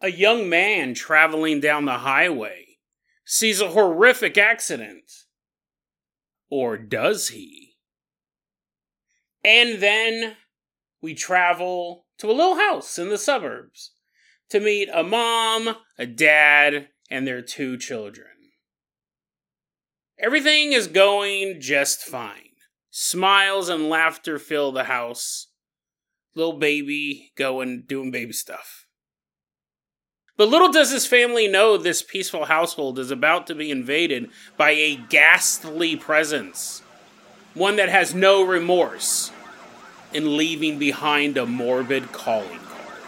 A young man traveling down the highway sees a horrific accident. Or does he? And then we travel to a little house in the suburbs to meet a mom, a dad, and their two children. Everything is going just fine. Smiles and laughter fill the house. Little baby going doing baby stuff. But little does his family know this peaceful household is about to be invaded by a ghastly presence. One that has no remorse in leaving behind a morbid calling card.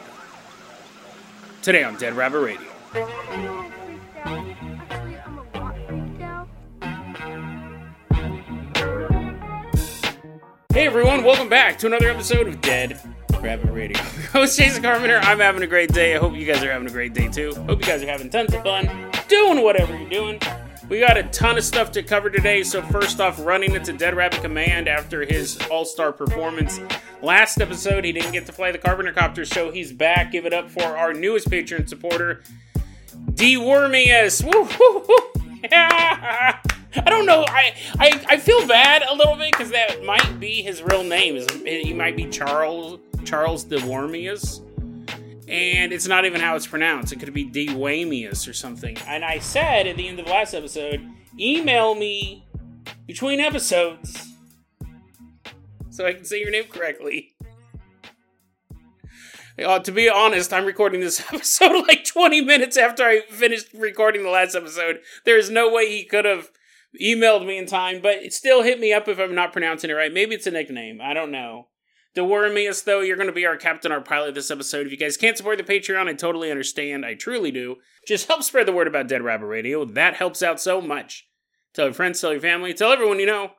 Today on Dead Rabbit Radio. Hey everyone, welcome back to another episode of Dead Rabbit Radio. Host Jason Carpenter, I'm having a great day. I hope you guys are having a great day too. Hope you guys are having tons of fun doing whatever you're doing. We got a ton of stuff to cover today, so first off, running into Dead Rabbit Command after his all star performance. Last episode, he didn't get to fly the Carpenter Copter, so he's back. Give it up for our newest patron supporter, D Wormius. Yeah. I don't know. I, I, I feel bad a little bit because that might be his real name. He might be Charles Charles de Wormius, and it's not even how it's pronounced. It could be De Wamius or something. And I said at the end of the last episode, email me between episodes so I can say your name correctly. Uh, to be honest, I'm recording this episode like 20 minutes after I finished recording the last episode. There is no way he could have emailed me in time, but it still hit me up if I'm not pronouncing it right. Maybe it's a nickname. I don't know. Don't though you're going to be our captain, our pilot this episode. If you guys can't support the Patreon, I totally understand. I truly do. Just help spread the word about Dead Rabbit Radio. That helps out so much. Tell your friends, tell your family, tell everyone you know.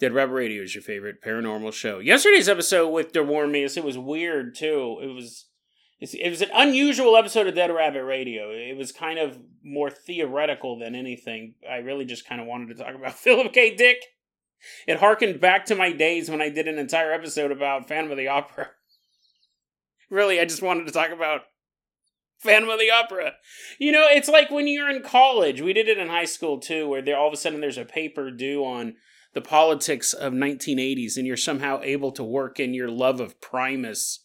Dead Rabbit Radio is your favorite paranormal show. Yesterday's episode with DeWarmius, it was weird too. It was it was an unusual episode of Dead Rabbit Radio. It was kind of more theoretical than anything. I really just kind of wanted to talk about Philip K. Dick. It harkened back to my days when I did an entire episode about Phantom of the Opera. really, I just wanted to talk about Phantom of the Opera. You know, it's like when you're in college. We did it in high school too, where there all of a sudden there's a paper due on the politics of 1980s, and you're somehow able to work in your love of Primus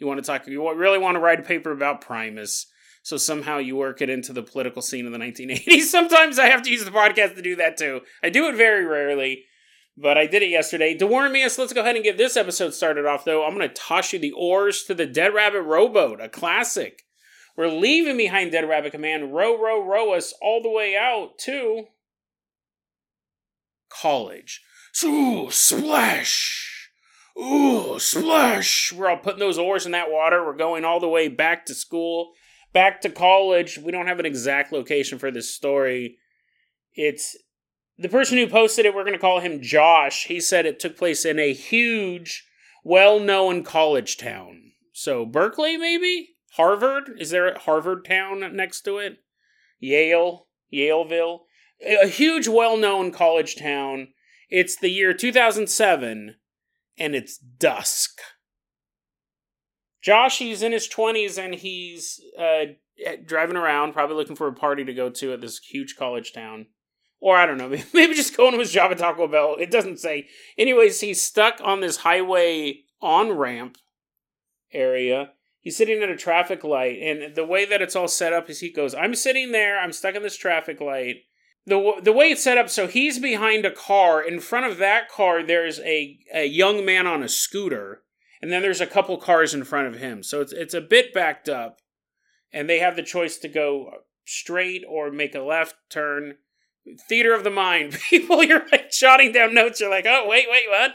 you want to talk, you really want to write a paper about Primus. So somehow you work it into the political scene of the 1980s. Sometimes I have to use the podcast to do that too. I do it very rarely, but I did it yesterday. To warn me, let's go ahead and get this episode started off though. I'm going to toss you the oars to the Dead Rabbit Rowboat, a classic. We're leaving behind Dead Rabbit Command. Row, row, row us all the way out to college. So, splash! ooh, splash. We're all putting those oars in that water. We're going all the way back to school, back to college. We don't have an exact location for this story. It's the person who posted it, we're going to call him Josh. He said it took place in a huge, well known college town. So, Berkeley, maybe? Harvard? Is there a Harvard town next to it? Yale? Yaleville? A huge, well known college town. It's the year 2007 and it's dusk. Josh, he's in his 20s and he's uh, driving around, probably looking for a party to go to at this huge college town. Or I don't know, maybe just going to his job at Taco Bell. It doesn't say. Anyways, he's stuck on this highway on ramp area. He's sitting at a traffic light, and the way that it's all set up is he goes, I'm sitting there, I'm stuck in this traffic light the the way it's set up, so he's behind a car. In front of that car, there's a a young man on a scooter, and then there's a couple cars in front of him. So it's it's a bit backed up, and they have the choice to go straight or make a left turn. Theater of the mind, people. You're like jotting down notes. You're like, oh wait, wait, what?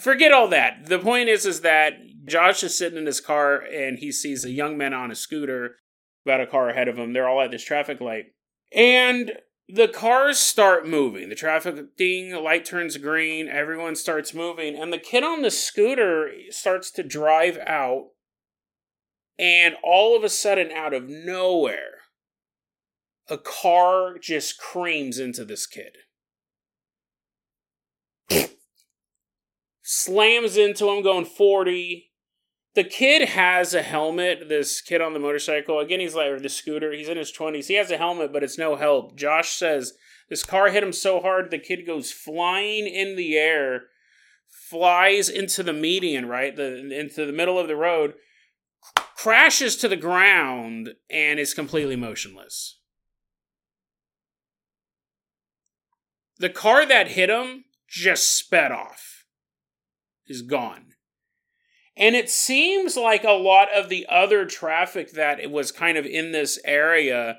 Forget all that. The point is, is that Josh is sitting in his car and he sees a young man on a scooter about a car ahead of him. They're all at this traffic light. And the cars start moving. The traffic ding, light turns green, everyone starts moving, and the kid on the scooter starts to drive out. And all of a sudden, out of nowhere, a car just creams into this kid. Slams into him going 40. the kid has a helmet. This kid on the motorcycle, again, he's like, or the scooter, he's in his 20s. He has a helmet, but it's no help. Josh says this car hit him so hard, the kid goes flying in the air, flies into the median, right? The, into the middle of the road, crashes to the ground, and is completely motionless. The car that hit him just sped off, is gone. And it seems like a lot of the other traffic that was kind of in this area,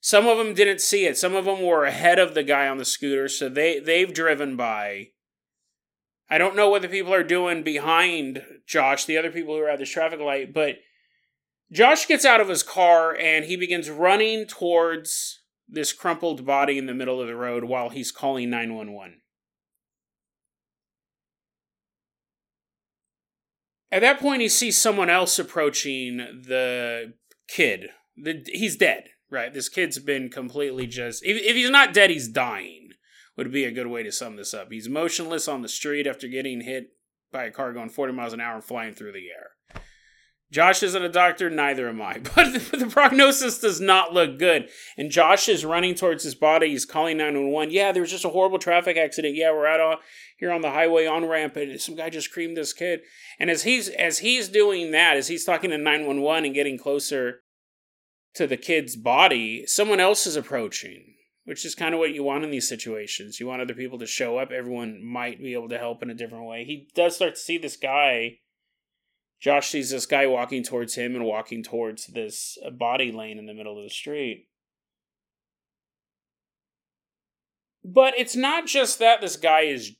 some of them didn't see it. Some of them were ahead of the guy on the scooter, so they they've driven by. I don't know what the people are doing behind Josh, the other people who are at this traffic light, but Josh gets out of his car and he begins running towards this crumpled body in the middle of the road while he's calling 911. At that point, he sees someone else approaching the kid. The, he's dead, right? This kid's been completely just. If, if he's not dead, he's dying, would be a good way to sum this up. He's motionless on the street after getting hit by a car going 40 miles an hour and flying through the air. Josh isn't a doctor, neither am I. But the, prognosis does not look good. And Josh is running towards his body. He's calling 911. Yeah, there was just a horrible traffic accident. Yeah, we're out on, here on the highway on ramp, and some guy just creamed this kid. And as he's as he's doing that, as he's talking to 911 and getting closer to the kid's body, someone else is approaching, which is kind of what you want in these situations. You want other people to show up. Everyone might be able to help in a different way. He does start to see this guy Josh sees this guy walking towards him and walking towards this body lane in the middle of the street. But it's not just that this guy is.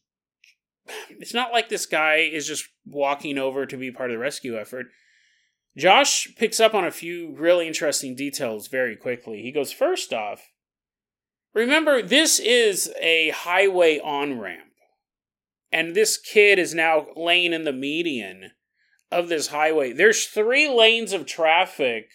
It's not like this guy is just walking over to be part of the rescue effort. Josh picks up on a few really interesting details very quickly. He goes, first off, remember, this is a highway on ramp. And this kid is now laying in the median of this highway. There's three lanes of traffic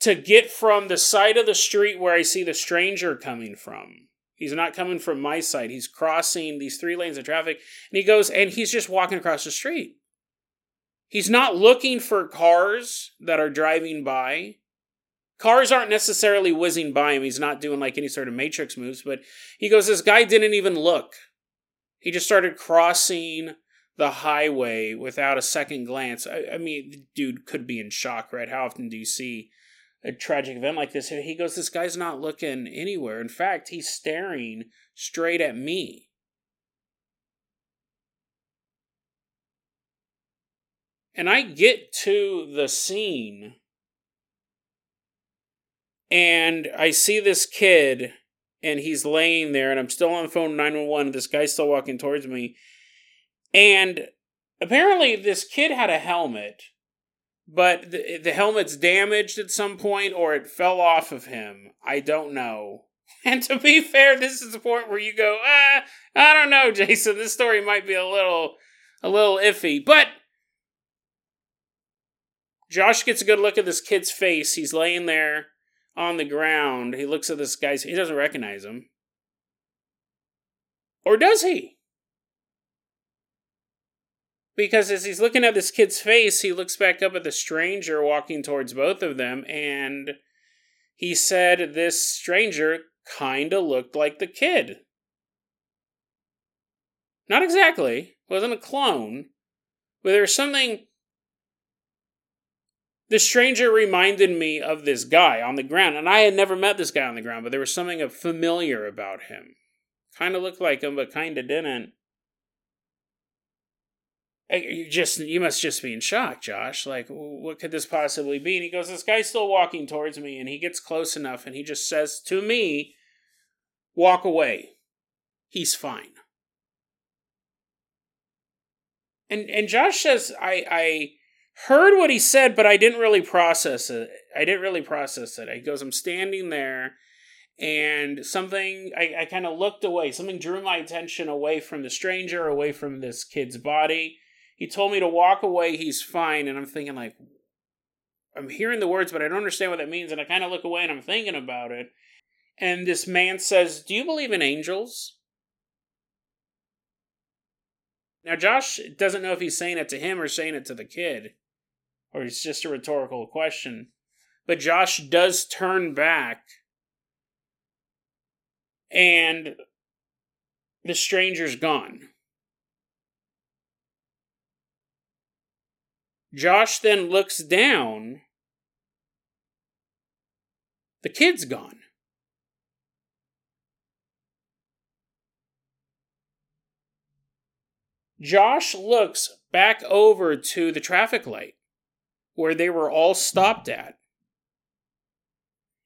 to get from the side of the street where I see the stranger coming from. He's not coming from my side. He's crossing these three lanes of traffic and he goes and he's just walking across the street. He's not looking for cars that are driving by. Cars aren't necessarily whizzing by him. He's not doing like any sort of matrix moves, but he goes, This guy didn't even look. He just started crossing the highway without a second glance. I, I mean, dude could be in shock, right? How often do you see a tragic event like this? He goes, This guy's not looking anywhere. In fact, he's staring straight at me. And I get to the scene and I see this kid and he's laying there and I'm still on the phone 911 this guy's still walking towards me and apparently, this kid had a helmet, but the, the helmet's damaged at some point or it fell off of him. I don't know. And to be fair, this is the point where you go, ah, I don't know, Jason. This story might be a little, a little iffy. But Josh gets a good look at this kid's face. He's laying there on the ground. He looks at this guy's. He doesn't recognize him, or does he? Because as he's looking at this kid's face, he looks back up at the stranger walking towards both of them, and he said this stranger kinda looked like the kid. Not exactly, wasn't a clone, but there's something. The stranger reminded me of this guy on the ground, and I had never met this guy on the ground, but there was something familiar about him. Kind of looked like him, but kind of didn't you just you must just be in shock josh. Like what could this possibly be? And he goes this guy's still walking towards me and he gets close enough and he just says to me walk away. He's fine. And and josh says i i heard what he said but i didn't really process it. I didn't really process it. He goes i'm standing there and something i, I kind of looked away. Something drew my attention away from the stranger away from this kid's body he told me to walk away, he's fine. And I'm thinking, like, I'm hearing the words, but I don't understand what that means. And I kind of look away and I'm thinking about it. And this man says, Do you believe in angels? Now, Josh doesn't know if he's saying it to him or saying it to the kid, or it's just a rhetorical question. But Josh does turn back, and the stranger's gone. Josh then looks down. The kid's gone. Josh looks back over to the traffic light where they were all stopped at.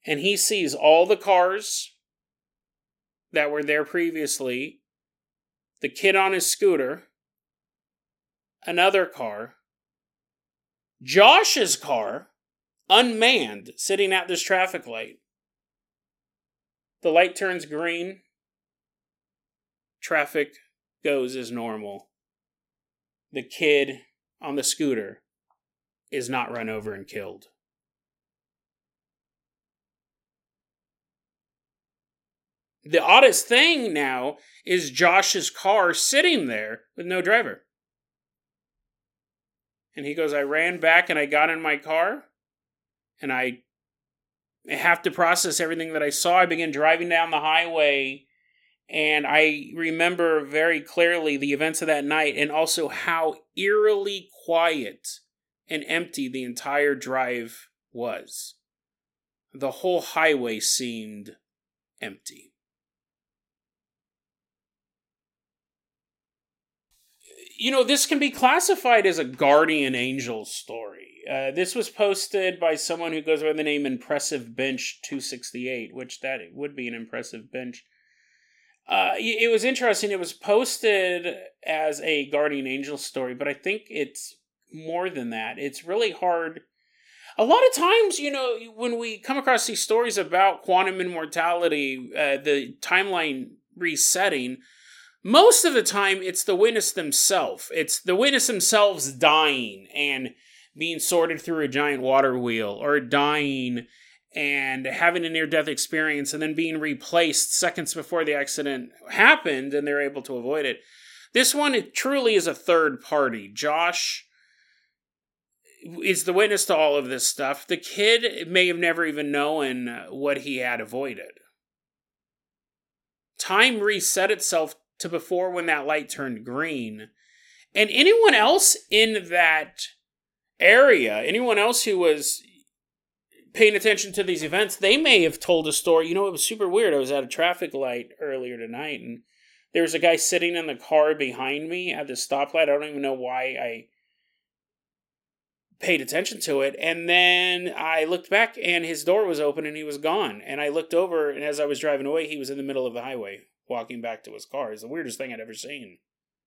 And he sees all the cars that were there previously, the kid on his scooter, another car, Josh's car, unmanned, sitting at this traffic light. The light turns green. Traffic goes as normal the kid on the scooter is not run over and killed. The oddest thing now is Josh's car sitting there with no driver. And he goes, I ran back and I got in my car and I have to process everything that I saw. I began driving down the highway and I remember very clearly the events of that night and also how eerily quiet and empty the entire drive was. The whole highway seemed empty. You know, this can be classified as a guardian angel story. Uh, this was posted by someone who goes by the name Impressive Bench 268, which that would be an impressive bench uh, it was interesting. It was posted as a guardian angel story, but I think it's more than that. It's really hard. A lot of times, you know, when we come across these stories about quantum immortality, uh, the timeline resetting, most of the time it's the witness themselves. It's the witness themselves dying and being sorted through a giant water wheel or dying and having a near death experience and then being replaced seconds before the accident happened and they're able to avoid it. This one, it truly is a third party. Josh is the witness to all of this stuff. The kid may have never even known what he had avoided. Time reset itself to before when that light turned green. And anyone else in that area, anyone else who was paying attention to these events, they may have told a story. You know, it was super weird. I was at a traffic light earlier tonight, and there was a guy sitting in the car behind me at the stoplight. I don't even know why I paid attention to it. And then I looked back, and his door was open, and he was gone. And I looked over, and as I was driving away, he was in the middle of the highway, walking back to his car. It's the weirdest thing I'd ever seen.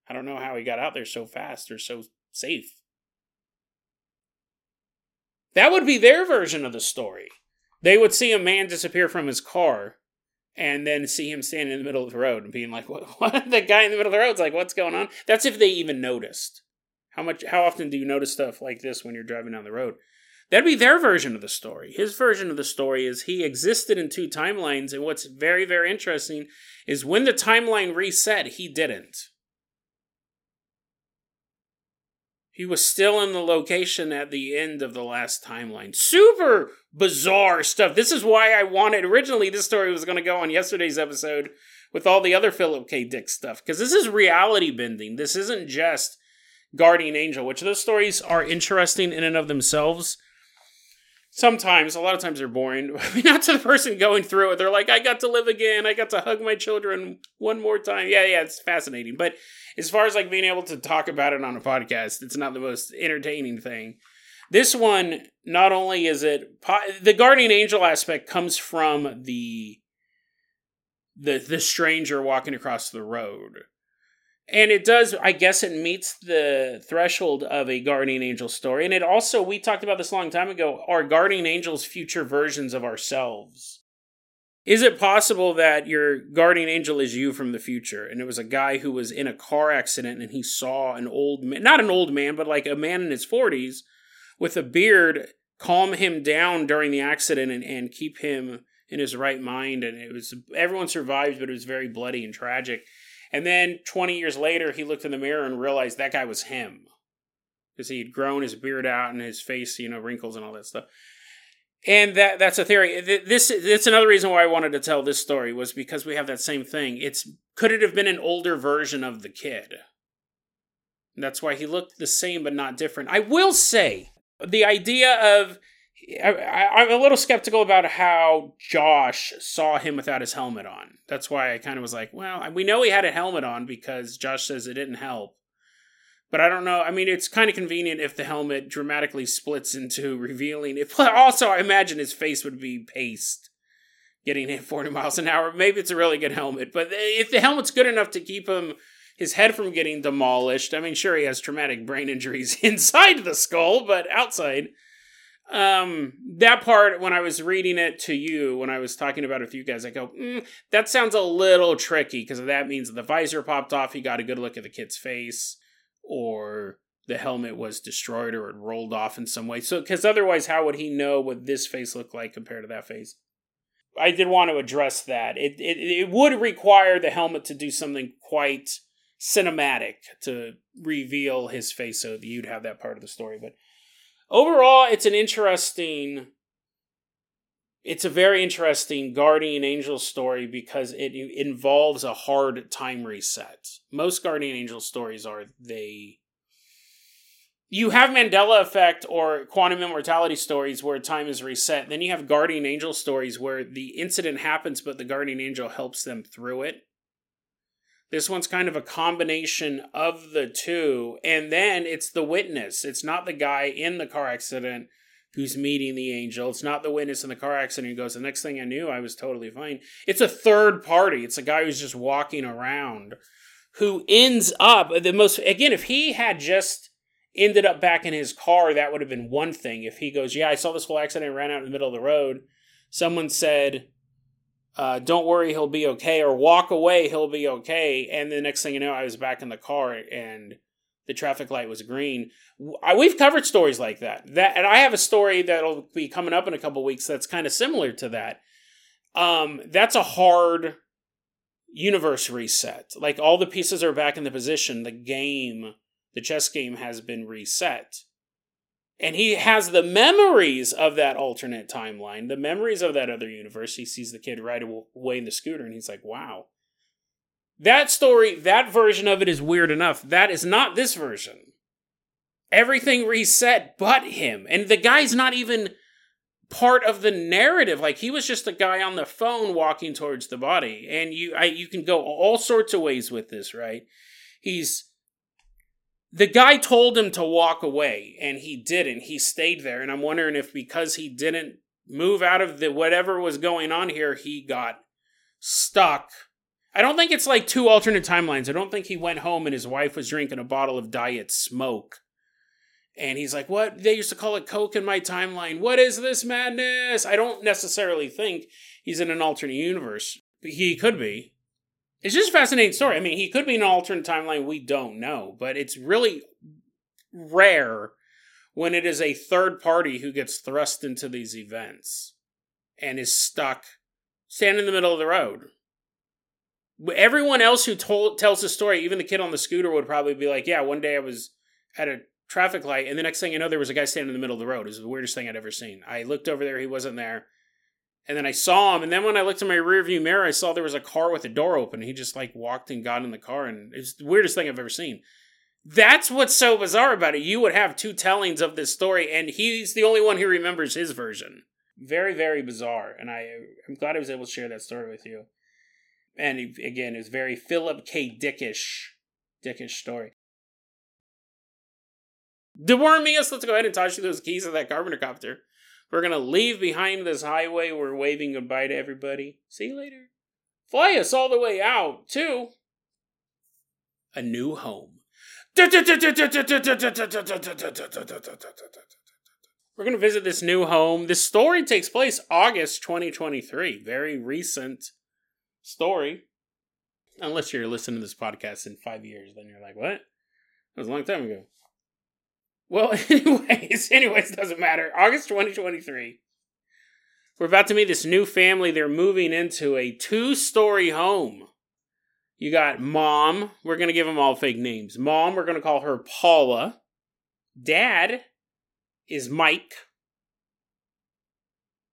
I don't know how he got out there so fast or so safe. That would be their version of the story. They would see a man disappear from his car and then see him standing in the middle of the road and being like, what, what? The guy in the middle of the road's like, what's going on? That's if they even noticed. How much, how often do you notice stuff like this when you're driving down the road? That'd be their version of the story. His version of the story is he existed in two timelines, and what's very, very interesting is when the timeline reset, he didn't. He was still in the location at the end of the last timeline. Super bizarre stuff. This is why I wanted originally this story was going to go on yesterday's episode with all the other Philip K. Dick stuff because this is reality bending. This isn't just Guardian Angel, which those stories are interesting in and of themselves sometimes a lot of times they're boring. Not to the person going through it. They're like i got to live again. I got to hug my children one more time. Yeah yeah it's fascinating. But as far as like being able to talk about it on a podcast it's not the most entertaining thing. This one not only is it the guardian angel aspect comes from the the the stranger walking across the road and it does i guess it meets the threshold of a guardian angel story. And it also we talked about this a long time ago are guardian angels future versions of ourselves? Is it possible that your guardian angel is you from the future? And it was a guy who was in a car accident and he saw an old man not an old man but like a man in his 40s with a beard calm him down during the accident and, and keep him in his right mind. And it was everyone survived but it was very bloody and tragic And then 20 years later, he looked in the mirror and realized that guy was him. Because he had grown his beard out and his face, you know, wrinkles and all that stuff. And that that's a theory. This it's another reason why I wanted to tell this story was because we have that same thing. It's could it have been an older version of the kid? That's why he looked the same but not different. I will say the idea of I, am a little skeptical about how Josh saw him without his helmet on. That's why I kind of was like, well, we know he had a helmet on because Josh says it didn't help. But I don't know. I mean, it's kind of convenient if the helmet dramatically splits into revealing also, I imagine his face would be paste getting hit 40 miles an hour. Maybe it's a really good helmet. But if the helmet's good enough to keep him his head from getting demolished, I mean, sure, he has traumatic brain injuries inside the skull, but outside um that part when i was reading it to you when i was talking about it with you guys i go mm, that sounds a little tricky because that means the visor popped off he got a good look at the kid's face or the helmet was destroyed or it rolled off in some way. So because otherwise how would he know what this face looked like compared to that face? I did want to address that. It, it, it would require the helmet to do something quite cinematic to reveal his face so that you'd have that part of the story but overall, it's an interesting. It's a very interesting guardian angel story because it involves a hard time reset. Most guardian angel stories are they you have Mandela effect or quantum immortality stories where time is reset. Then you have guardian angel stories where the incident happens, but the guardian angel helps them through it. This one's kind of a combination of the two. And then it's the witness. It's not the guy in the car accident who's meeting the angel. It's not the witness in the car accident who goes, The next thing I knew, I was totally fine. It's a third party. It's a guy who's just walking around who ends up the most, again, if he had just ended up back in his car, that would have been one thing. If he goes, Yeah, I saw this whole accident ran out in the middle of the road, someone said, uh, don't worry, he'll be okay, or walk away, he'll be okay. And the next thing you know, I was back in the car and the traffic light was green. We've covered stories like that. That, and I have a story that'll be coming up in a couple weeks that's kind of similar to that. Um, that's a hard universe reset. Like all the pieces are back in the position. The game, the chess game, has been reset and he has the memories of that alternate timeline, the memories of that other universe. He sees the kid ride away in the scooter, and he's like, "Wow." That story, that version of it is weird enough. That is not this version. Everything reset but him. And the guy's not even part of the narrative. Like he was just a guy on the phone walking towards the body. And you I, you can go all sorts of ways with this, right? He's the guy told him to walk away and he didn't. He stayed there and i'm wondering if because he didn't move out of the whatever was going on here he got stuck. I don't think it's like two alternate timelines. I don't think he went home and his wife was drinking a bottle of diet smoke. And he's like what? They used to call it coke in my timeline. What is this madness? I don't necessarily think he's in an alternate universe. He could be it's just a fascinating story. I mean, he could be in an alternate timeline. We don't know, but it's really rare when it is a third party who gets thrust into these events and is stuck standing in the middle of the road. Everyone else who told tells the story, even the kid on the scooter, would probably be like, "Yeah, one day I was at a traffic light, and the next thing you know, there was a guy standing in the middle of the road. It was the weirdest thing I'd ever seen. I looked over there, he wasn't there." And then I saw him, and then when I looked in my rearview mirror, I saw there was a car with the door open. He just like walked and got in the car, and it's the weirdest thing I've ever seen. That's what's so bizarre about it. You would have two tellings of this story, and he's the only one who remembers his version. Very, very bizarre, and I I'm glad I was able to share that story with you. And again, it's very Philip K. Dickish, Dickish story. Dewormius, let's go ahead and toss you those keys of that carpenter copter. We're going to leave behind this highway. We're waving goodbye to everybody. See you later. Fly us all the way out to a new home. We're going to visit this new home. This story takes place August 2023. Very recent story. Unless you're listening to this podcast in five years, then you're like, what? That was a long time ago. Well, anyways, anyways, doesn't matter. August 2023. We're about to meet this new family. They're moving into a two story home. You got mom. We're going to give them all fake names. Mom, we're going to call her Paula. Dad is Mike.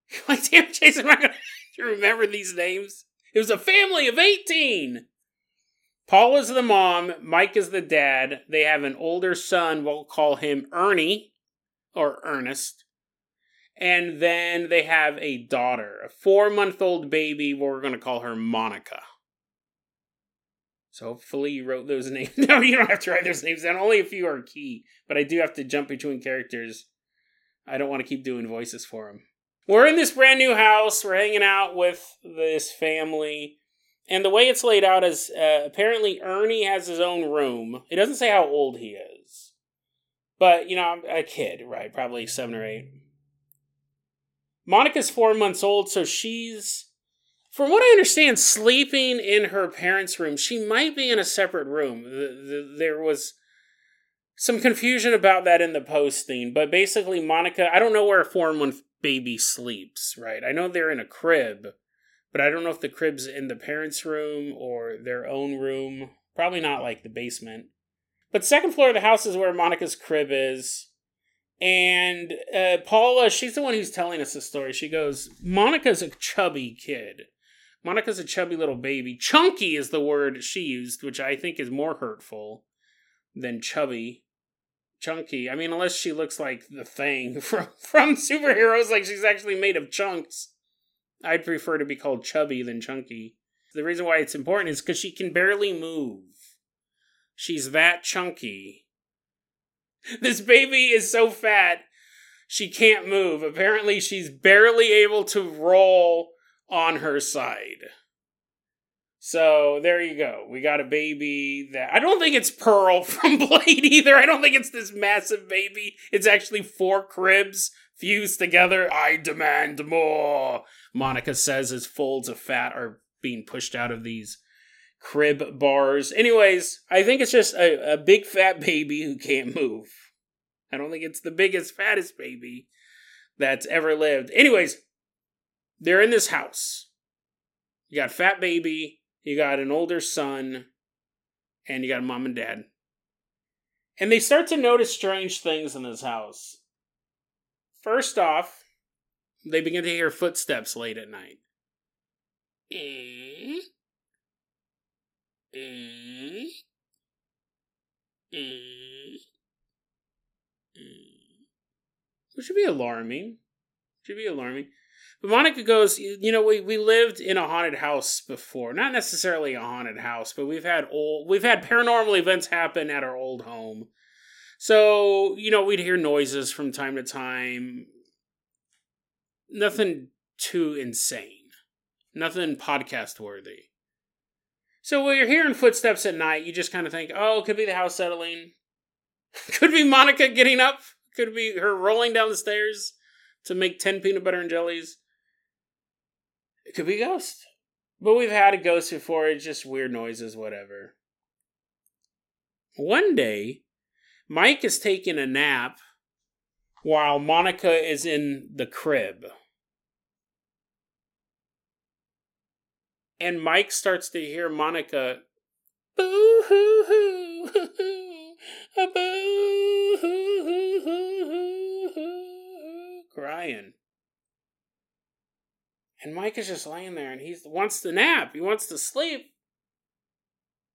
like, damn, Jason, I'm not going to remember these names. It was a family of 18. Paula's the mom. Mike is the dad. They have an older son. We'll call him Ernie or Ernest. And then they have a daughter, a four month old baby. We're going to call her Monica. So hopefully you wrote those names. no, you don't have to write those names down. Only a few are key, but I do have to jump between characters. I don't want to keep doing voices for them. We're in this brand new house. We're hanging out with this family. And the way it's laid out is uh, apparently Ernie has his own room. It doesn't say how old he is. But, you know, a kid, right? Probably seven or eight. Monica's four months old, so she's from what I understand, sleeping in her parents' room. She might be in a separate room. The, the, there was some confusion about that in the posting, but basically, Monica, I don't know where a four month baby sleeps, right? I know they're in a crib, but I don't know if the crib's in the parents' room or their own room. Probably not like the basement. But second floor of the house is where Monica's crib is. And uh, Paula, she's the one who's telling us the story. She goes, Monica's a chubby kid. Monica's a chubby little baby. Chunky is the word she used, which I think is more hurtful than chubby. Chunky. I mean, unless she looks like the thing from, from superheroes, like she's actually made of chunks. I'd prefer to be called chubby than chunky. The reason why it's important is because she can barely move. She's that chunky. This baby is so fat, she can't move. Apparently, she's barely able to roll on her side. So there you go. We got a baby that I don't think it's Pearl from Blade either. I don't think it's this massive baby. It's actually four cribs fused together. I demand more. Monica says as folds of fat are being pushed out of these crib bars. Anyways, I think it's just a, a big fat baby who can't move. I don't think it's the biggest, fattest baby that's ever lived. Anyways, they're in this house. You got fat baby, you got an older son, and you got a mom and dad. And they start to notice strange things in this house. First off, they begin to hear footsteps late at night. Eh? Eh? Eh? Which should be alarming. Should be alarming. But Monica goes, you know, we, we lived in a haunted house before. Not necessarily a haunted house, but we've had old we've had paranormal events happen at our old home. So, you know, we'd hear noises from time to time. Nothing too insane. Nothing podcast worthy. So when you're hearing footsteps at night, you just kind of think, oh, could be the house settling. could be Monica getting up. Could be her rolling down the stairs to make 10 peanut butter and jellies. It could be a ghost. But we've had a ghost before, it's just weird noises, whatever. One day, Mike is taking a nap while Monica is in the crib. And Mike starts to hear Monica boo hoo hoo boo hoo crying. And Mike is just laying there and he wants to nap. He wants to sleep.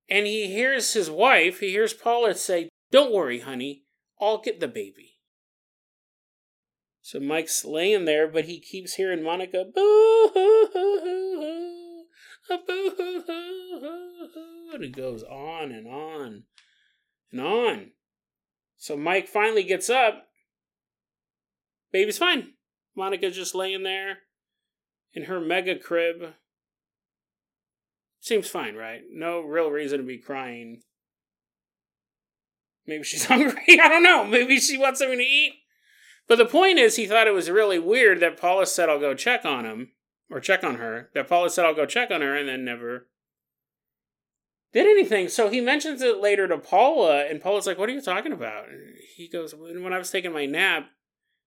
And he hears his wife, he hears Paula say, Don't worry, honey, I'll get the baby. So Mike's laying there, but he keeps hearing Monica, boo hoo hoo hoo hoo, boo hoo hoo And it goes on and on and on. So Mike finally gets up. Baby's fine. Monica's just laying there in her mega crib. Seems fine, right? No real reason to be crying. Maybe she's hungry. I don't know. Maybe she wants something to eat. But the point is, he thought it was really weird that Paula said, I'll go check on him, or check on her. That Paula said, I'll go check on her, and then never did anything. So he mentions it later to Paula, and Paula's like, What are you talking about? And he goes, When I was taking my nap,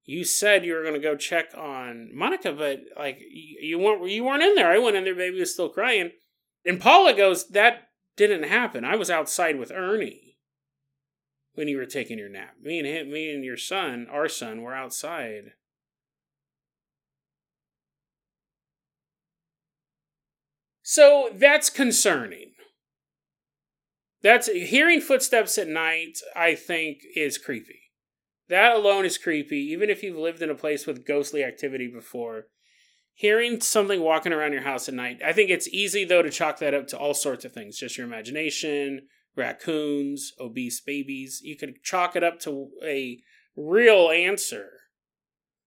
you said you were going to go check on Monica, but like you, weren't you weren't in there. I went in there, baby was still crying. And Paula goes, That didn't happen. I was outside with Ernie when you were taking your nap. Me and him, me and your son, our son, were outside. So that's concerning. That's hearing footsteps at night, I think, is creepy. That alone is creepy, even if you've lived in a place with ghostly activity before. Hearing something walking around your house at night, I think it's easy though to chalk that up to all sorts of things. Just your imagination, raccoons, obese babies. You could chalk it up to a real answer.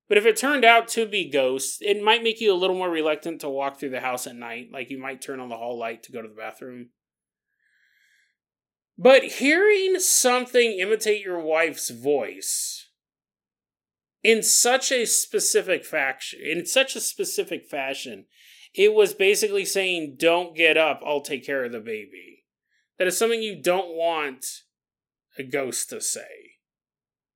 But if it turned out to be ghosts, it might make you a little more reluctant to walk through the house at night. Like you might turn on the hall light to go to the bathroom. But hearing something imitate your wife's voice in such a specific faction, in such a specific fashion, it was basically saying, "Don't get up. I'll take care of the baby." That is something you don't want a ghost to say.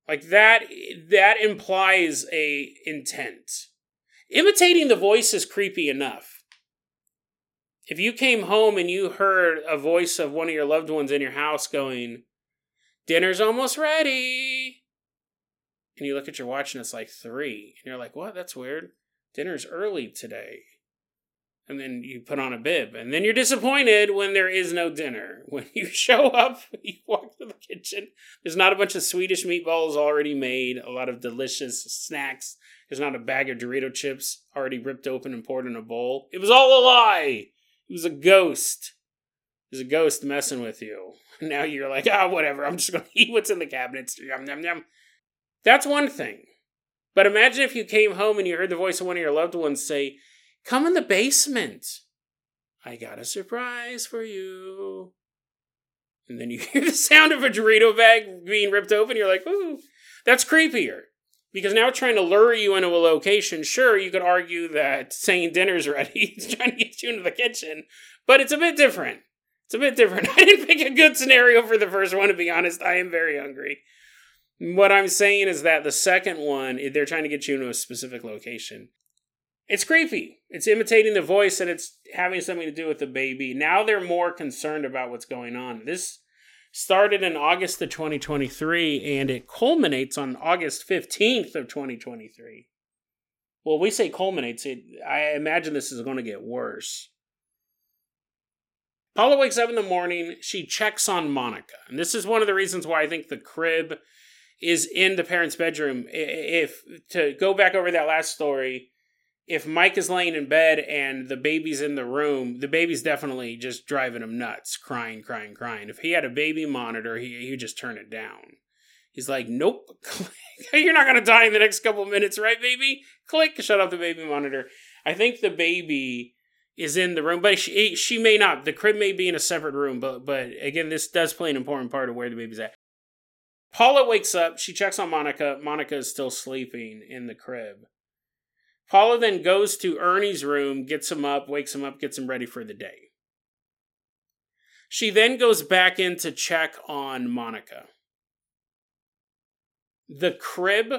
Like that. That implies a intent. Imitating the voice is creepy enough if you came home and you heard a voice of one of your loved ones in your house going, Dinner's almost ready. And you look at your watch and it's like three. And you're like, What? That's weird. Dinner's early today. And then you put on a bib. And then you're disappointed when there is no dinner. When you show up, you walk to the kitchen. There's not a bunch of Swedish meatballs already made, a lot of delicious snacks. There's not a bag of Dorito chips already ripped open and poured in a bowl. It was all a lie. It was a ghost. It was a ghost messing with you. Now you're like, ah, oh, whatever. I'm just going to eat what's in the cabinets. Yum, yum, yum. That's one thing. But imagine if you came home and you heard the voice of one of your loved ones say, Come in the basement. I got a surprise for you. And then you hear the sound of a Dorito bag being ripped open. You're like, ooh, that's creepier. Because now trying to lure you into a location, sure, you could argue that saying dinner's ready is trying to get you into the kitchen, but it's a bit different. It's a bit different. I didn't pick a good scenario for the first one, to be honest. I am very hungry. What I'm saying is that the second one, they're trying to get you into a specific location. It's creepy. It's imitating the voice and it's having something to do with the baby. Now they're more concerned about what's going on. This started in August of 2023 and it culminates on August 15th of 2023. Well, we say culminates, it, I imagine this is going to get worse. Paula wakes up in the morning, she checks on Monica. And this is one of the reasons why I think the crib is in the parents' bedroom. If to go back over that last story, if Mike is laying in bed and the baby's in the room, the baby's definitely just driving him nuts, crying, crying, crying. If he had a baby monitor, he he would just turn it down. He's like, "Nope, you're not gonna die in the next couple minutes, right, baby? Click, shut off the baby monitor." I think the baby is in the room, but she she may not. The crib may be in a separate room, but but again, this does play an important part of where the baby's at. Paula wakes up. She checks on Monica. Monica is still sleeping in the crib. Paula then goes to Ernie's room, gets him up, wakes him up, gets him ready for the day. She then goes back in to check on Monica. The crib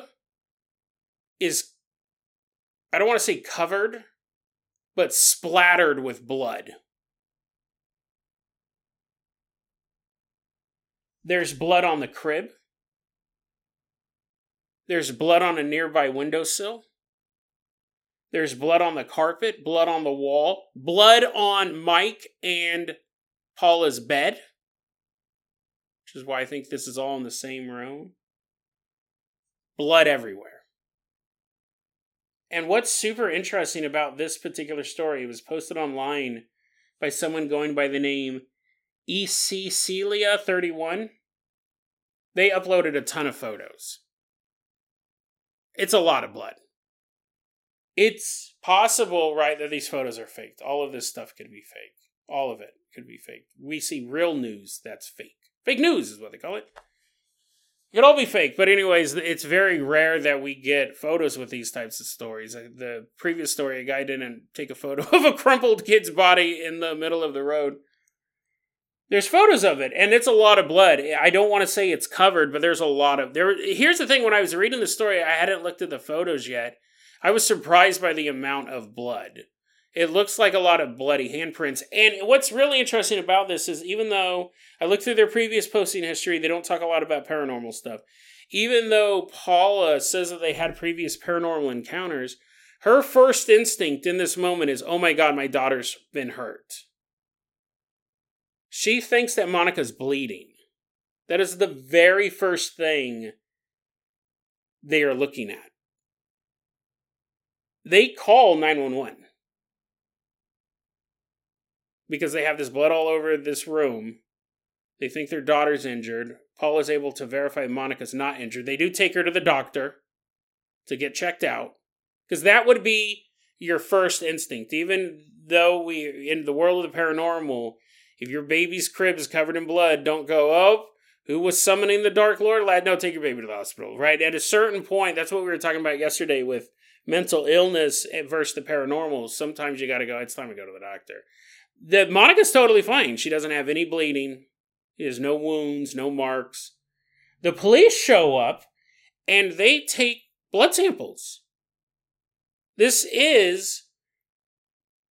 is, I don't want to say covered, but splattered with blood. There's blood on the crib. There's blood on a nearby windowsill. There's blood on the carpet, blood on the wall, blood on Mike and Paula's bed, which is why I think this is all in the same room. Blood everywhere. And what's super interesting about this particular story, was posted online by someone going by the name EC Celia 31. They uploaded a ton of photos. It's a lot of blood it's possible, right, that these photos are faked. All of this stuff could be fake. All of it could be fake. We see real news that's fake. Fake news is what they call it. It could all be fake, but anyways, it's very rare that we get photos with these types of stories. Uh, the previous story, a guy didn't take a photo of a crumpled kid's body in the middle of the road. There's photos of it, and it's a lot of blood. I don't want to say it's covered, but there's a lot of there. Here's the thing: when I was reading the story, I hadn't looked at the photos yet, I was surprised by the amount of blood. It looks like a lot of bloody handprints. And what's really interesting about this is even though I looked through their previous posting history, they don't talk a lot about paranormal stuff. Even though Paula says that they had previous paranormal encounters, her first instinct in this moment is, oh my god, my daughter's been hurt. She thinks that Monica's bleeding. That is the very first thing they are looking at. They call 911 because they have this blood all over this room. They think their daughter's injured. Paul is able to verify Monica's not injured. They do take her to the doctor to get checked out because that would be your first instinct. Even though we, in the world of the paranormal, if your baby's crib is covered in blood, don't go, oh, who was summoning the Dark Lord? Lad, no, take your baby to the hospital, right? At a certain point, that's what we were talking about yesterday with mental illness versus the paranormal. Sometimes you got to go, it's time to go to the doctor. The Monica's totally fine. She doesn't have any bleeding. There's no wounds, no marks. The police show up and they take blood samples. This is,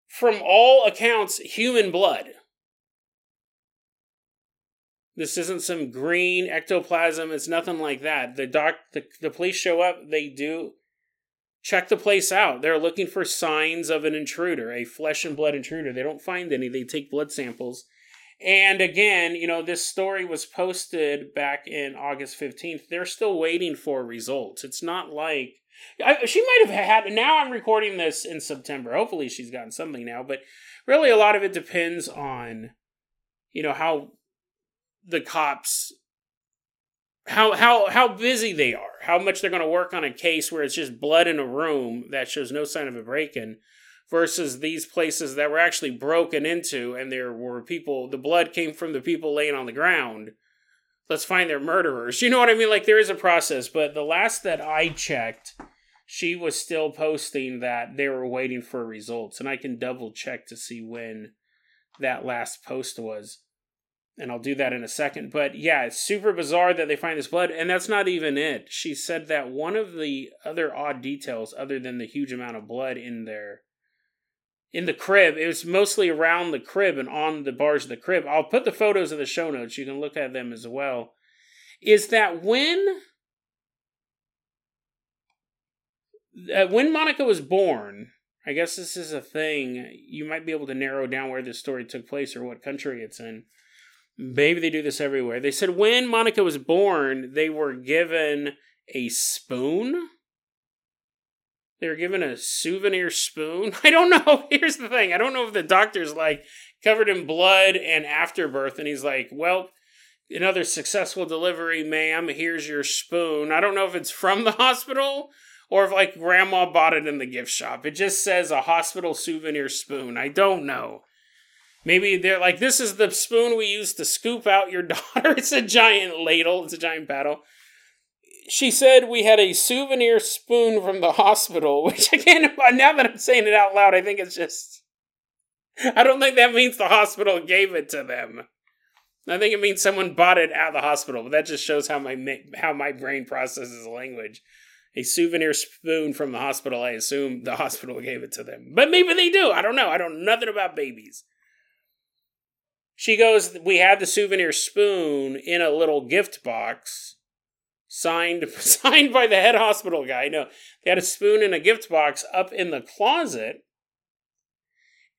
from all accounts, human blood. This isn't some green ectoplasm. It's nothing like that. The doc, the, the police show up. They do check the place out. They're looking for signs of an intruder, a flesh and blood intruder. They don't find any. They take blood samples. And again, you know, this story was posted back in August 15th. They're still waiting for results. It's not like I, she might have had. Now I'm recording this in September. Hopefully, she's gotten something now. But really, a lot of it depends on, you know, how the cops how how how busy they are, how much they're going to work on a case where it's just blood in a room that shows no sign of a break-in versus these places that were actually broken into and there were people the blood came from the people laying on the ground. Let's find their murderers. You know what I mean? Like there is a process, but the last that I checked, she was still posting that they were waiting for results and I can double check to see when that last post was and I'll do that in a second. But yeah, it's super bizarre that they find this blood, and that's not even it. She said that one of the other odd details, other than the huge amount of blood in there, in the crib, it was mostly around the crib and on the bars of the crib. I'll put the photos in the show notes. You can look at them as well. Is that when uh, when Monica was born? I guess this is a thing. You might be able to narrow down where this story took place or what country it's in Maybe they do this everywhere. They said when Monica was born, they were given a spoon. They were given a souvenir spoon. I don't know. Here's the thing I don't know if the doctor's like covered in blood and afterbirth, and he's like, well, another successful delivery, ma'am. Here's your spoon. I don't know if it's from the hospital or if like grandma bought it in the gift shop. It just says a hospital souvenir spoon. I don't know. Maybe they're like, this is the spoon we use to scoop out your daughter. it's a giant ladle, it's a giant paddle. She said we had a souvenir spoon from the hospital, which again, now that I'm saying it out loud, I think it's just. I don't think that means the hospital gave it to them. I think it means someone bought it at the hospital, but that just shows how my how my brain processes language. A souvenir spoon from the hospital, I assume the hospital gave it to them. But maybe they do. I don't know. I don't know nothing about babies. She goes, We have the souvenir spoon in a little gift box signed signed by the head hospital guy. No, they had a spoon in a gift box up in the closet.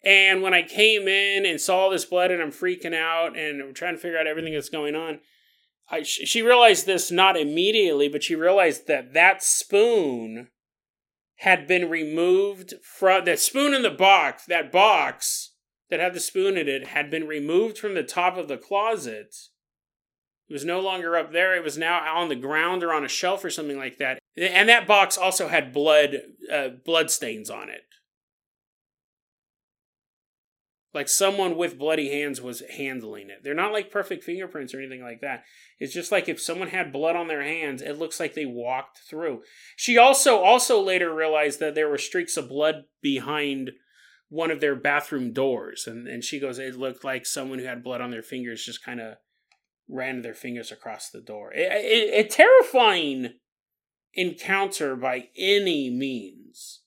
And when I came in and saw this blood and I'm freaking out and I'm trying to figure out everything that's going on, I, she realized this not immediately, but she realized that that spoon had been removed from that spoon in the box, that box that had the spoon in it had been removed from the top of the closet. It was no longer up there. It was now on the ground or on a shelf or something like that. And that box also had blood uh, blood stains on it. Like someone with bloody hands was handling it. They're not like perfect fingerprints or anything like that. It's just like if someone had blood on their hands, it looks like they walked through. She also also later realized that there were streaks of blood behind one of their bathroom doors and, and she goes it looked like someone who had blood on their fingers just kind of ran their fingers across the door It a terrifying encounter by any means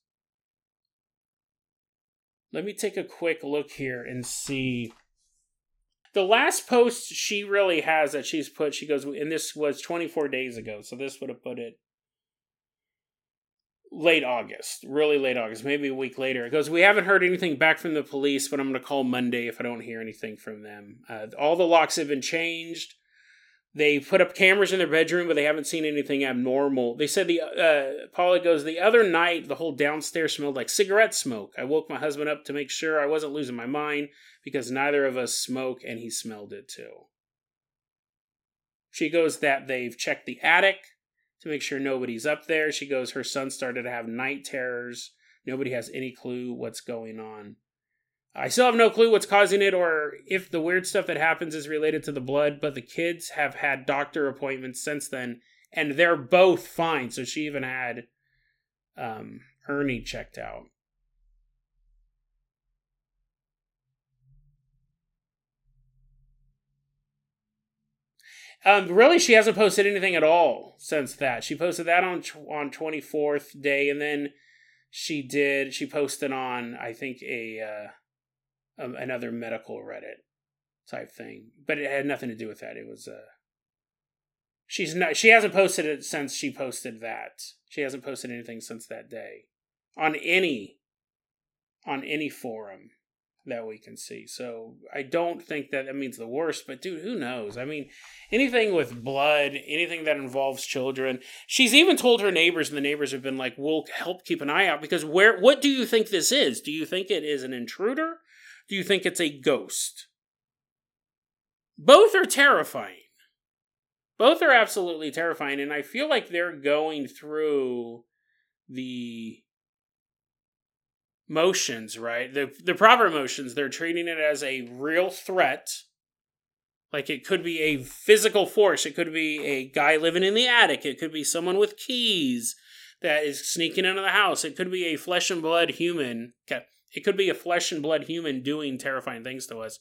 Let me take a quick look here and see. The last post she really has that she's put, she goes, and this was 24 days ago, so this would have put it late August, really late August, maybe a week later. It goes, We haven't heard anything back from the police, but I'm going to call Monday if I don't hear anything from them. Uh, all the locks have been changed. They put up cameras in their bedroom, but they haven't seen anything abnormal. They said the uh, Paula goes the other night. The whole downstairs smelled like cigarette smoke. I woke my husband up to make sure I wasn't losing my mind because neither of us smoke, and he smelled it too. She goes that they've checked the attic to make sure nobody's up there. She goes her son started to have night terrors. Nobody has any clue what's going on. I still have no clue what's causing it or if the weird stuff that happens is related to the blood, but the kids have had doctor appointments since then and they're both fine. So she even had um, Ernie checked out. Um, really, she hasn't posted anything at all since that. She posted that on on twenty fourth day, and then she did. She posted on I think a uh, um, another medical Reddit type thing, but it had nothing to do with that. It was uh, she's not. She hasn't posted it since she posted that. She hasn't posted anything since that day on any on any forum that we can see. So I don't think that that means the worst, but dude, who knows? I mean, anything with blood, anything that involves children. She's even told her neighbors, and the neighbors have been like, "We'll help keep an eye out." Because where? What do you think this is? Do you think it is an intruder? Do you think it's a ghost? Both are terrifying. Both are absolutely terrifying, and I feel like they're going through the motions, right? The the proper motions, they're treating it as a real threat. Like it could be a physical force, it could be a guy living in the attic, it could be someone with keys that is sneaking into the house, it could be a flesh and blood human. Okay. It could be a flesh and blood human doing terrifying things to us.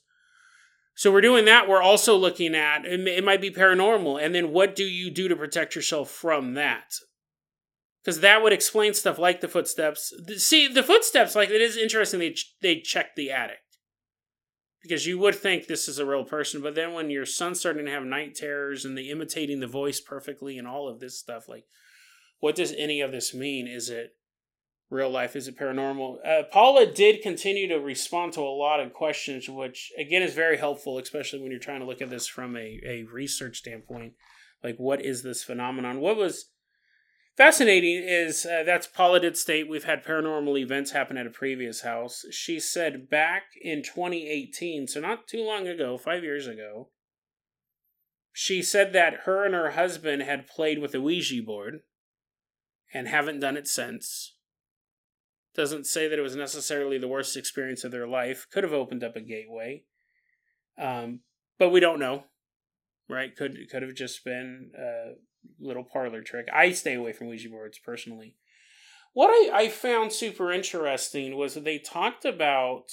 So we're doing that. We're also looking at it might be paranormal, and then what do you do to protect yourself from that? Because that would explain stuff like the footsteps. See, the footsteps, like it is interesting. They they check the attic because you would think this is a real person, but then when your son's starting to have night terrors and they imitating the voice perfectly and all of this stuff, like what does any of this mean? Is it real life? Is it paranormal? Uh, Paula did continue to respond to a lot of questions, which again is very helpful, especially when you're trying to look at this from a, a research standpoint. Like, what is this phenomenon? What was fascinating is uh, that's Paula did state we've had paranormal events happen at a previous house. She said back in 2018, so not too long ago, five years ago, she said that her and her husband had played with a Ouija board and haven't done it since doesn't say that it was necessarily the worst experience of their life. Could have opened up a gateway. Um, but we don't know. Right? Could could have just been a little parlor trick. I stay away from Ouija boards personally. What I, I found super interesting was that they talked about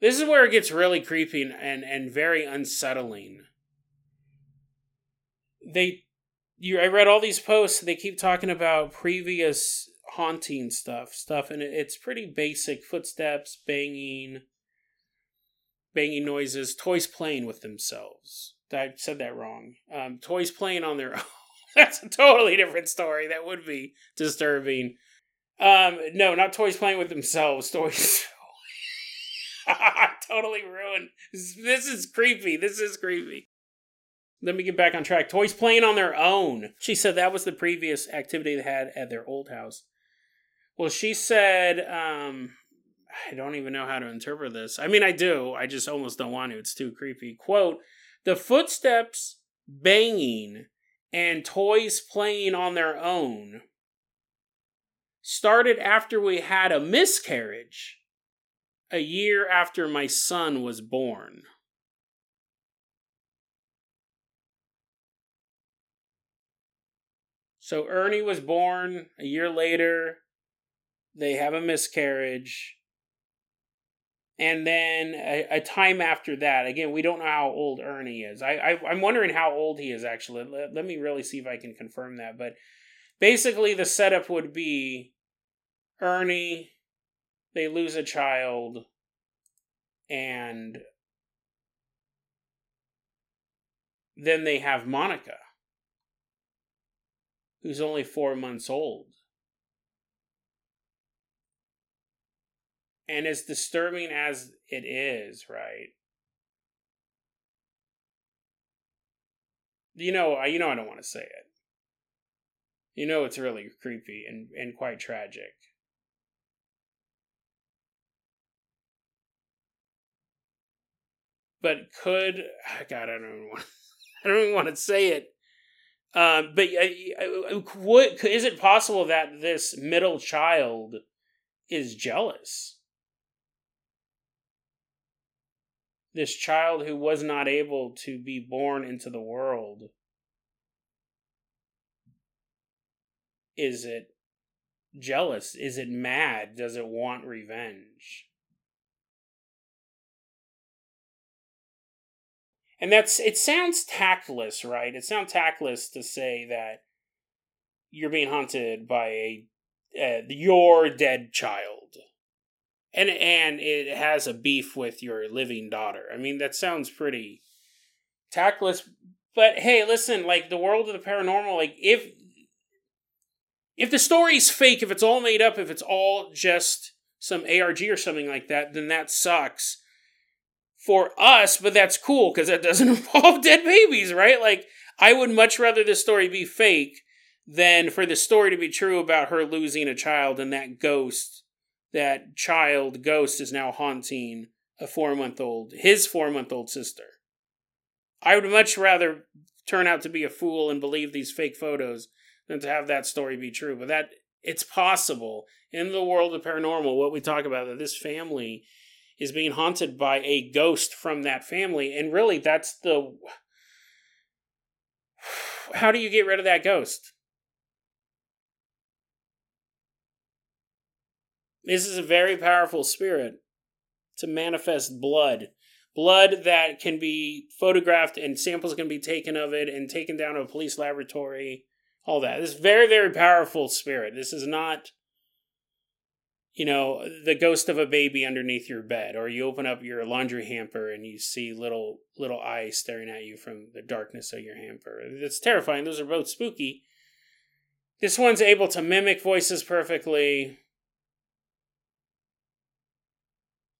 this is where it gets really creepy and, and very unsettling. They you I read all these posts, they keep talking about previous haunting stuff, stuff, and it's pretty basic footsteps, banging, banging noises, toys playing with themselves. I said that wrong. Um, toys playing on their own. That's a totally different story. That would be disturbing. Um, no, not toys playing with themselves. Toys. totally ruined. This is creepy. This is creepy. Let me get back on track. Toys playing on their own. She said that was the previous activity they had at their old house. Well, she said, um, I don't even know how to interpret this. I mean, I do. I just almost don't want to. It's too creepy. Quote The footsteps banging and toys playing on their own started after we had a miscarriage a year after my son was born. So Ernie was born a year later they have a miscarriage and then a, a, time after that again we don't know how old ernie is. I, I am wondering how old he is actually. Let, let me really see if i can confirm that. But basically the setup would be ernie they lose a child and then they have Monica, who's only four months old. And as disturbing as it is, right? You know, you know, I don't want to say it. You know, it's really creepy and, and quite tragic. But could God? I don't even want. I don't even want to say it. Um, but uh, what is it possible that this middle child is jealous? This child who was not able to be born into the world. Is it jealous? Is it mad? Does it want revenge? and that's it sounds tactless right it sounds tactless to say that you're being haunted by a uh, your dead child and and it has a beef with your living daughter i mean that sounds pretty tactless but hey listen like the world of the paranormal like if if the story's fake if it's all made up if it's all just some arg or something like that then that sucks for us, but that's cool because that doesn't involve dead babies, right? Like, I would much rather this story be fake than for the story to be true about her losing a child and that ghost, that child ghost is now haunting a four month old, his four month old sister. I would much rather turn out to be a fool and believe these fake photos than to have that story be true. But that it's possible in the world of paranormal, what we talk about, that this family is being haunted by a ghost from that family. And really, that's the. How do you get rid of that ghost? This is a very powerful spirit to manifest blood. Blood that can be photographed and samples can be taken of it and taken down to a police laboratory. All that. This very, very powerful spirit. This is not you know, the ghost of a baby underneath your bed, or you open up your laundry hamper and you see little little eyes staring at you from the darkness of your hamper. It's terrifying. Those are both spooky. This one's able to mimic voices perfectly,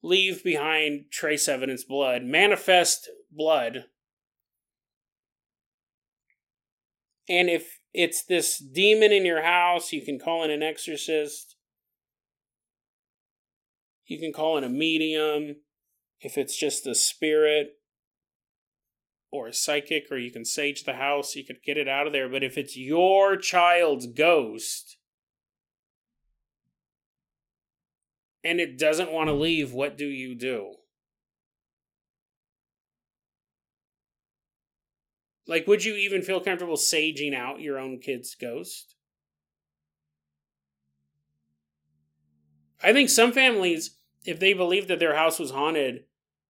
leave behind trace evidence blood, manifest blood. And if it's this demon in your house, you can call in an exorcist you can call in a medium if it's just a spirit or a psychic, or you can sage the house, you could get it out of there. But if it's your child's ghost and it doesn't want to leave, what do you do? Like, would you even feel comfortable saging out your own kid's ghost? I think some families if they believe that their house was haunted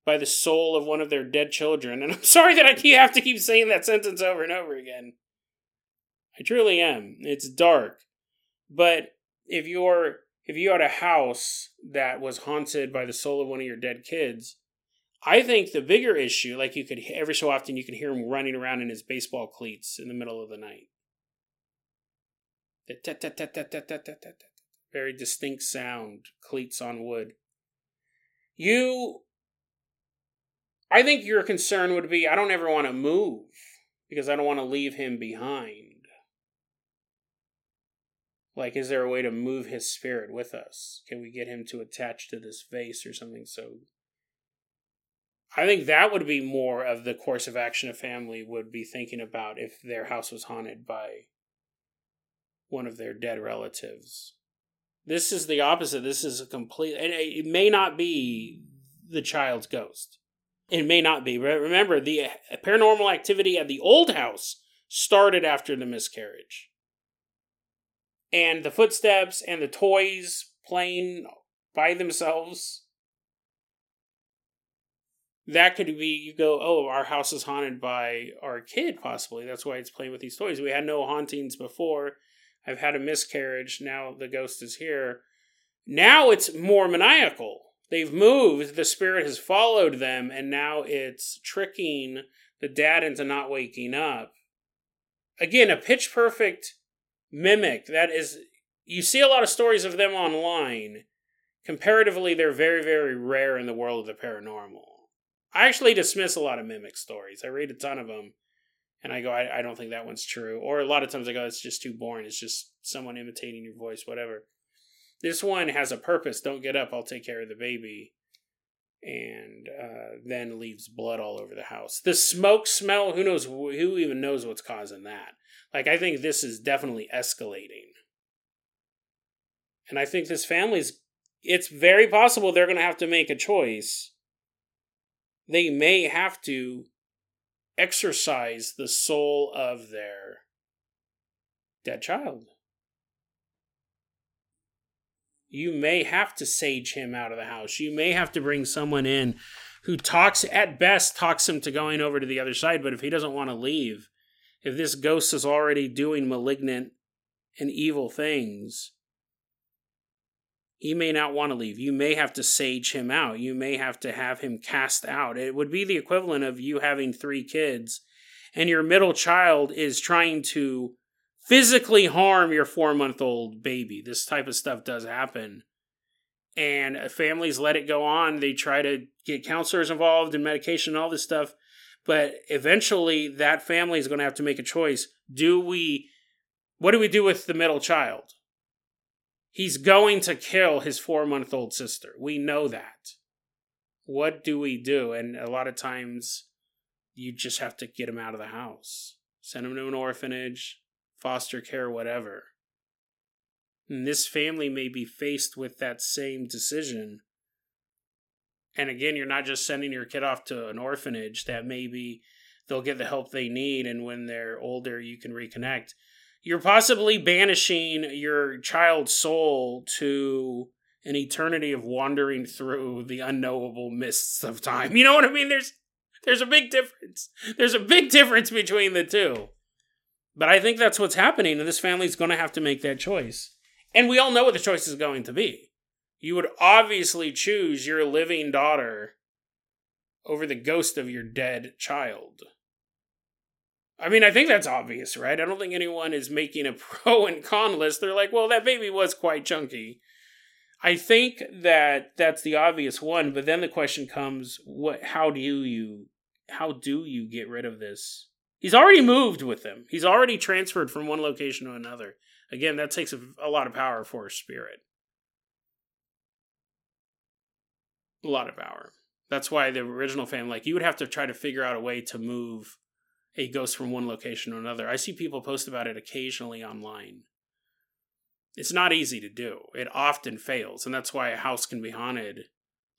by the soul of one of their dead children, and I'm sorry that I have to keep saying that sentence over and over again. I truly am. It's dark. But if you're if you had a house that was haunted by the soul of one of your dead kids, I think the bigger issue, like you could every so often you can hear him running around in his baseball cleats in the middle of the night. Very distinct sound, cleats on wood. You, I think your concern would be I don't ever want to move because I don't want to leave him behind. Like, is there a way to move his spirit with us? Can we get him to attach to this vase or something? So, I think that would be more of the course of action a family would be thinking about if their house was haunted by one of their dead relatives. This is the opposite. This is a complete. And it may not be the child's ghost. It may not be. But Remember, the uh, paranormal activity at the old house started after the miscarriage. And the footsteps and the toys playing by themselves. That could be, you go, oh, our house is haunted by our kid, possibly. That's why it's playing with these toys. We had no hauntings before I've had a miscarriage. Now the ghost is here. Now it's more maniacal. They've moved, the spirit has followed them, and now it's tricking the dad into not waking up. Again, a pitch perfect mimic. That is, you see a lot of stories of them online. Comparatively, they're very, very rare in the world of the paranormal. I actually dismiss a lot of mimic stories. I read a ton of them, and I go, I, I don't think that one's true. Or a lot of times I go, it's just too boring. It's just someone imitating your voice, whatever. This one has a purpose. Don't get up. I'll take care of the baby. And uh, then leaves blood all over the house. The smoke smell. Who knows? Who even knows what's causing that? Like I think this is definitely escalating. And I think this family's. It's very possible they're going to have to make a choice. They may have to exorcise the soul of their dead child you may have to sage him out of the house. You may have to bring someone in who talks, at best, talks him to going over to the other side. But if he doesn't want to leave, if this ghost is already doing malignant and evil things, he may not want to leave. You may have to sage him out. You may have to have him cast out. It would be the equivalent of you having three kids and your middle child is trying to physically harm your four month old baby. This type of stuff does happen. And families let it go on. They try to get counselors involved and medication and all this stuff. But eventually, that family is going to have to make a choice. Do we, what do we do with the middle child? He's going to kill his four month old sister. We know that. What do we do? And a lot of times, you just have to get him out of the house, send him to an orphanage, foster care, whatever. And this family may be faced with that same decision. And again, you're not just sending your kid off to an orphanage that maybe they'll get the help they need, and when they're older, you can reconnect. You're possibly banishing your child's soul to an eternity of wandering through the unknowable mists of time. You know what I mean? There's there's a big difference. There's a big difference between the two. But I think that's what's happening, and this family's going to have to make that choice. And we all know what the choice is going to be. You would obviously choose your living daughter over the ghost of your dead child. I mean, I think that's obvious, right? I don't think anyone is making a pro and con list. They're like, well, that baby was quite chunky. I think that that's the obvious one, but then the question comes, what how do you how do you get rid of this He's already moved with them. He's already transferred from one location to another. Again, that takes a, a lot of power for a spirit. Lot of power. That's why the original fan, like, you would have to try to figure out a way to move a ghost from one location to another. I see people post about it occasionally online. It's not easy to do. It often fails, and that's why a house can be haunted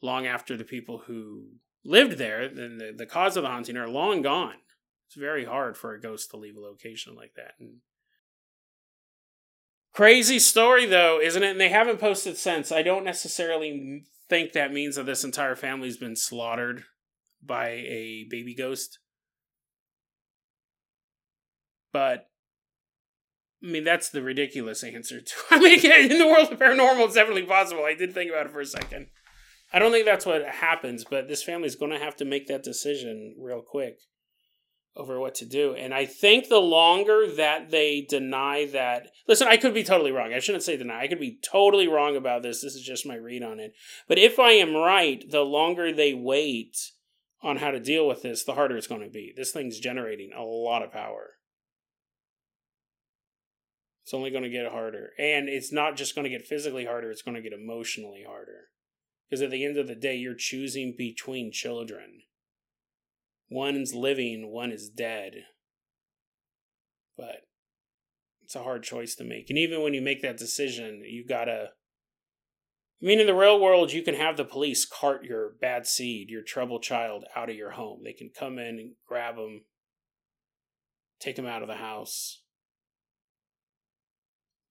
long after the people who lived there and the, the cause of the haunting are long gone. It's very hard for a ghost to leave a location like that. And crazy story though, isn't it? And they haven't posted since. I don't necessarily think that means that this entire family's been slaughtered by a baby ghost. But I mean, that's the ridiculous answer to. I mean, in the world of paranormal, it's definitely possible. I did think about it for a second. I don't think that's what happens, but this family's going to have to make that decision real quick over what to do. And I think the longer that they deny that, listen, I could be totally wrong. I shouldn't say deny. I could be totally wrong about this. This is just my read on it. But if I am right, the longer they wait on how to deal with this, the harder it's going to be. This thing's generating a lot of power. It's only going to get harder. And it's not just going to get physically harder, it's going to get emotionally harder. Because at the end of the day, you're choosing between children One's living, one is dead. But it's a hard choice to make. And even when you make that decision, you gotta. I mean, in the real world, you can have the police cart your bad seed, your trouble child, out of your home. They can come in and grab them, take them out of the house.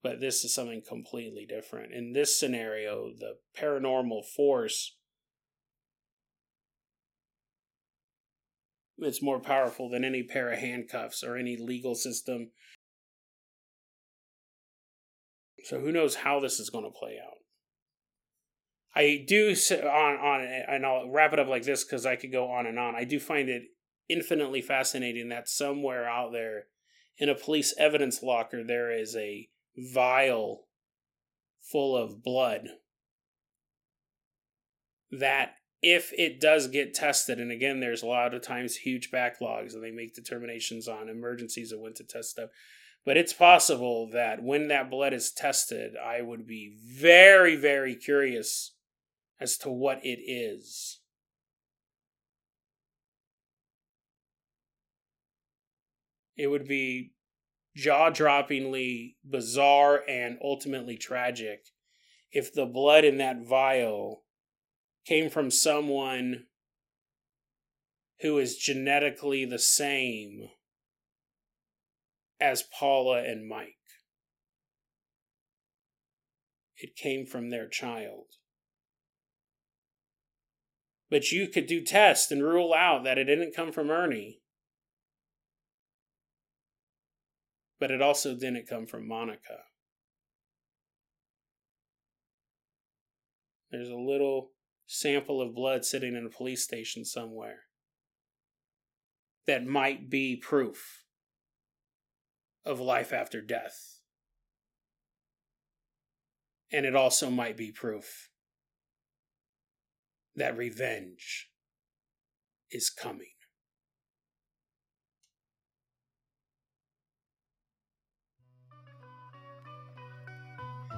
But this is something completely different. In this scenario, the paranormal force it's more powerful than any pair of handcuffs or any legal system. So who knows how this is going to play out. I do on on and I'll wrap it up like this because I could go on and on. I do find it infinitely fascinating that somewhere out there in a police evidence locker there is a vial full of blood that if it does get tested and again there's a lot of times huge backlogs and they make determinations on emergencies of when to test stuff but it's possible that when that blood is tested i would be very very curious as to what it is. It would be jaw droppingly bizarre and ultimately tragic if the blood in that vial came from someone who is genetically the same as Paula and Mike. It came from their child. But you could do tests and rule out that it didn't come from Ernie. But it also didn't come from Monica. There's a little sample of blood sitting in a police station somewhere that might be proof of life after death. And it also might be proof that revenge is coming.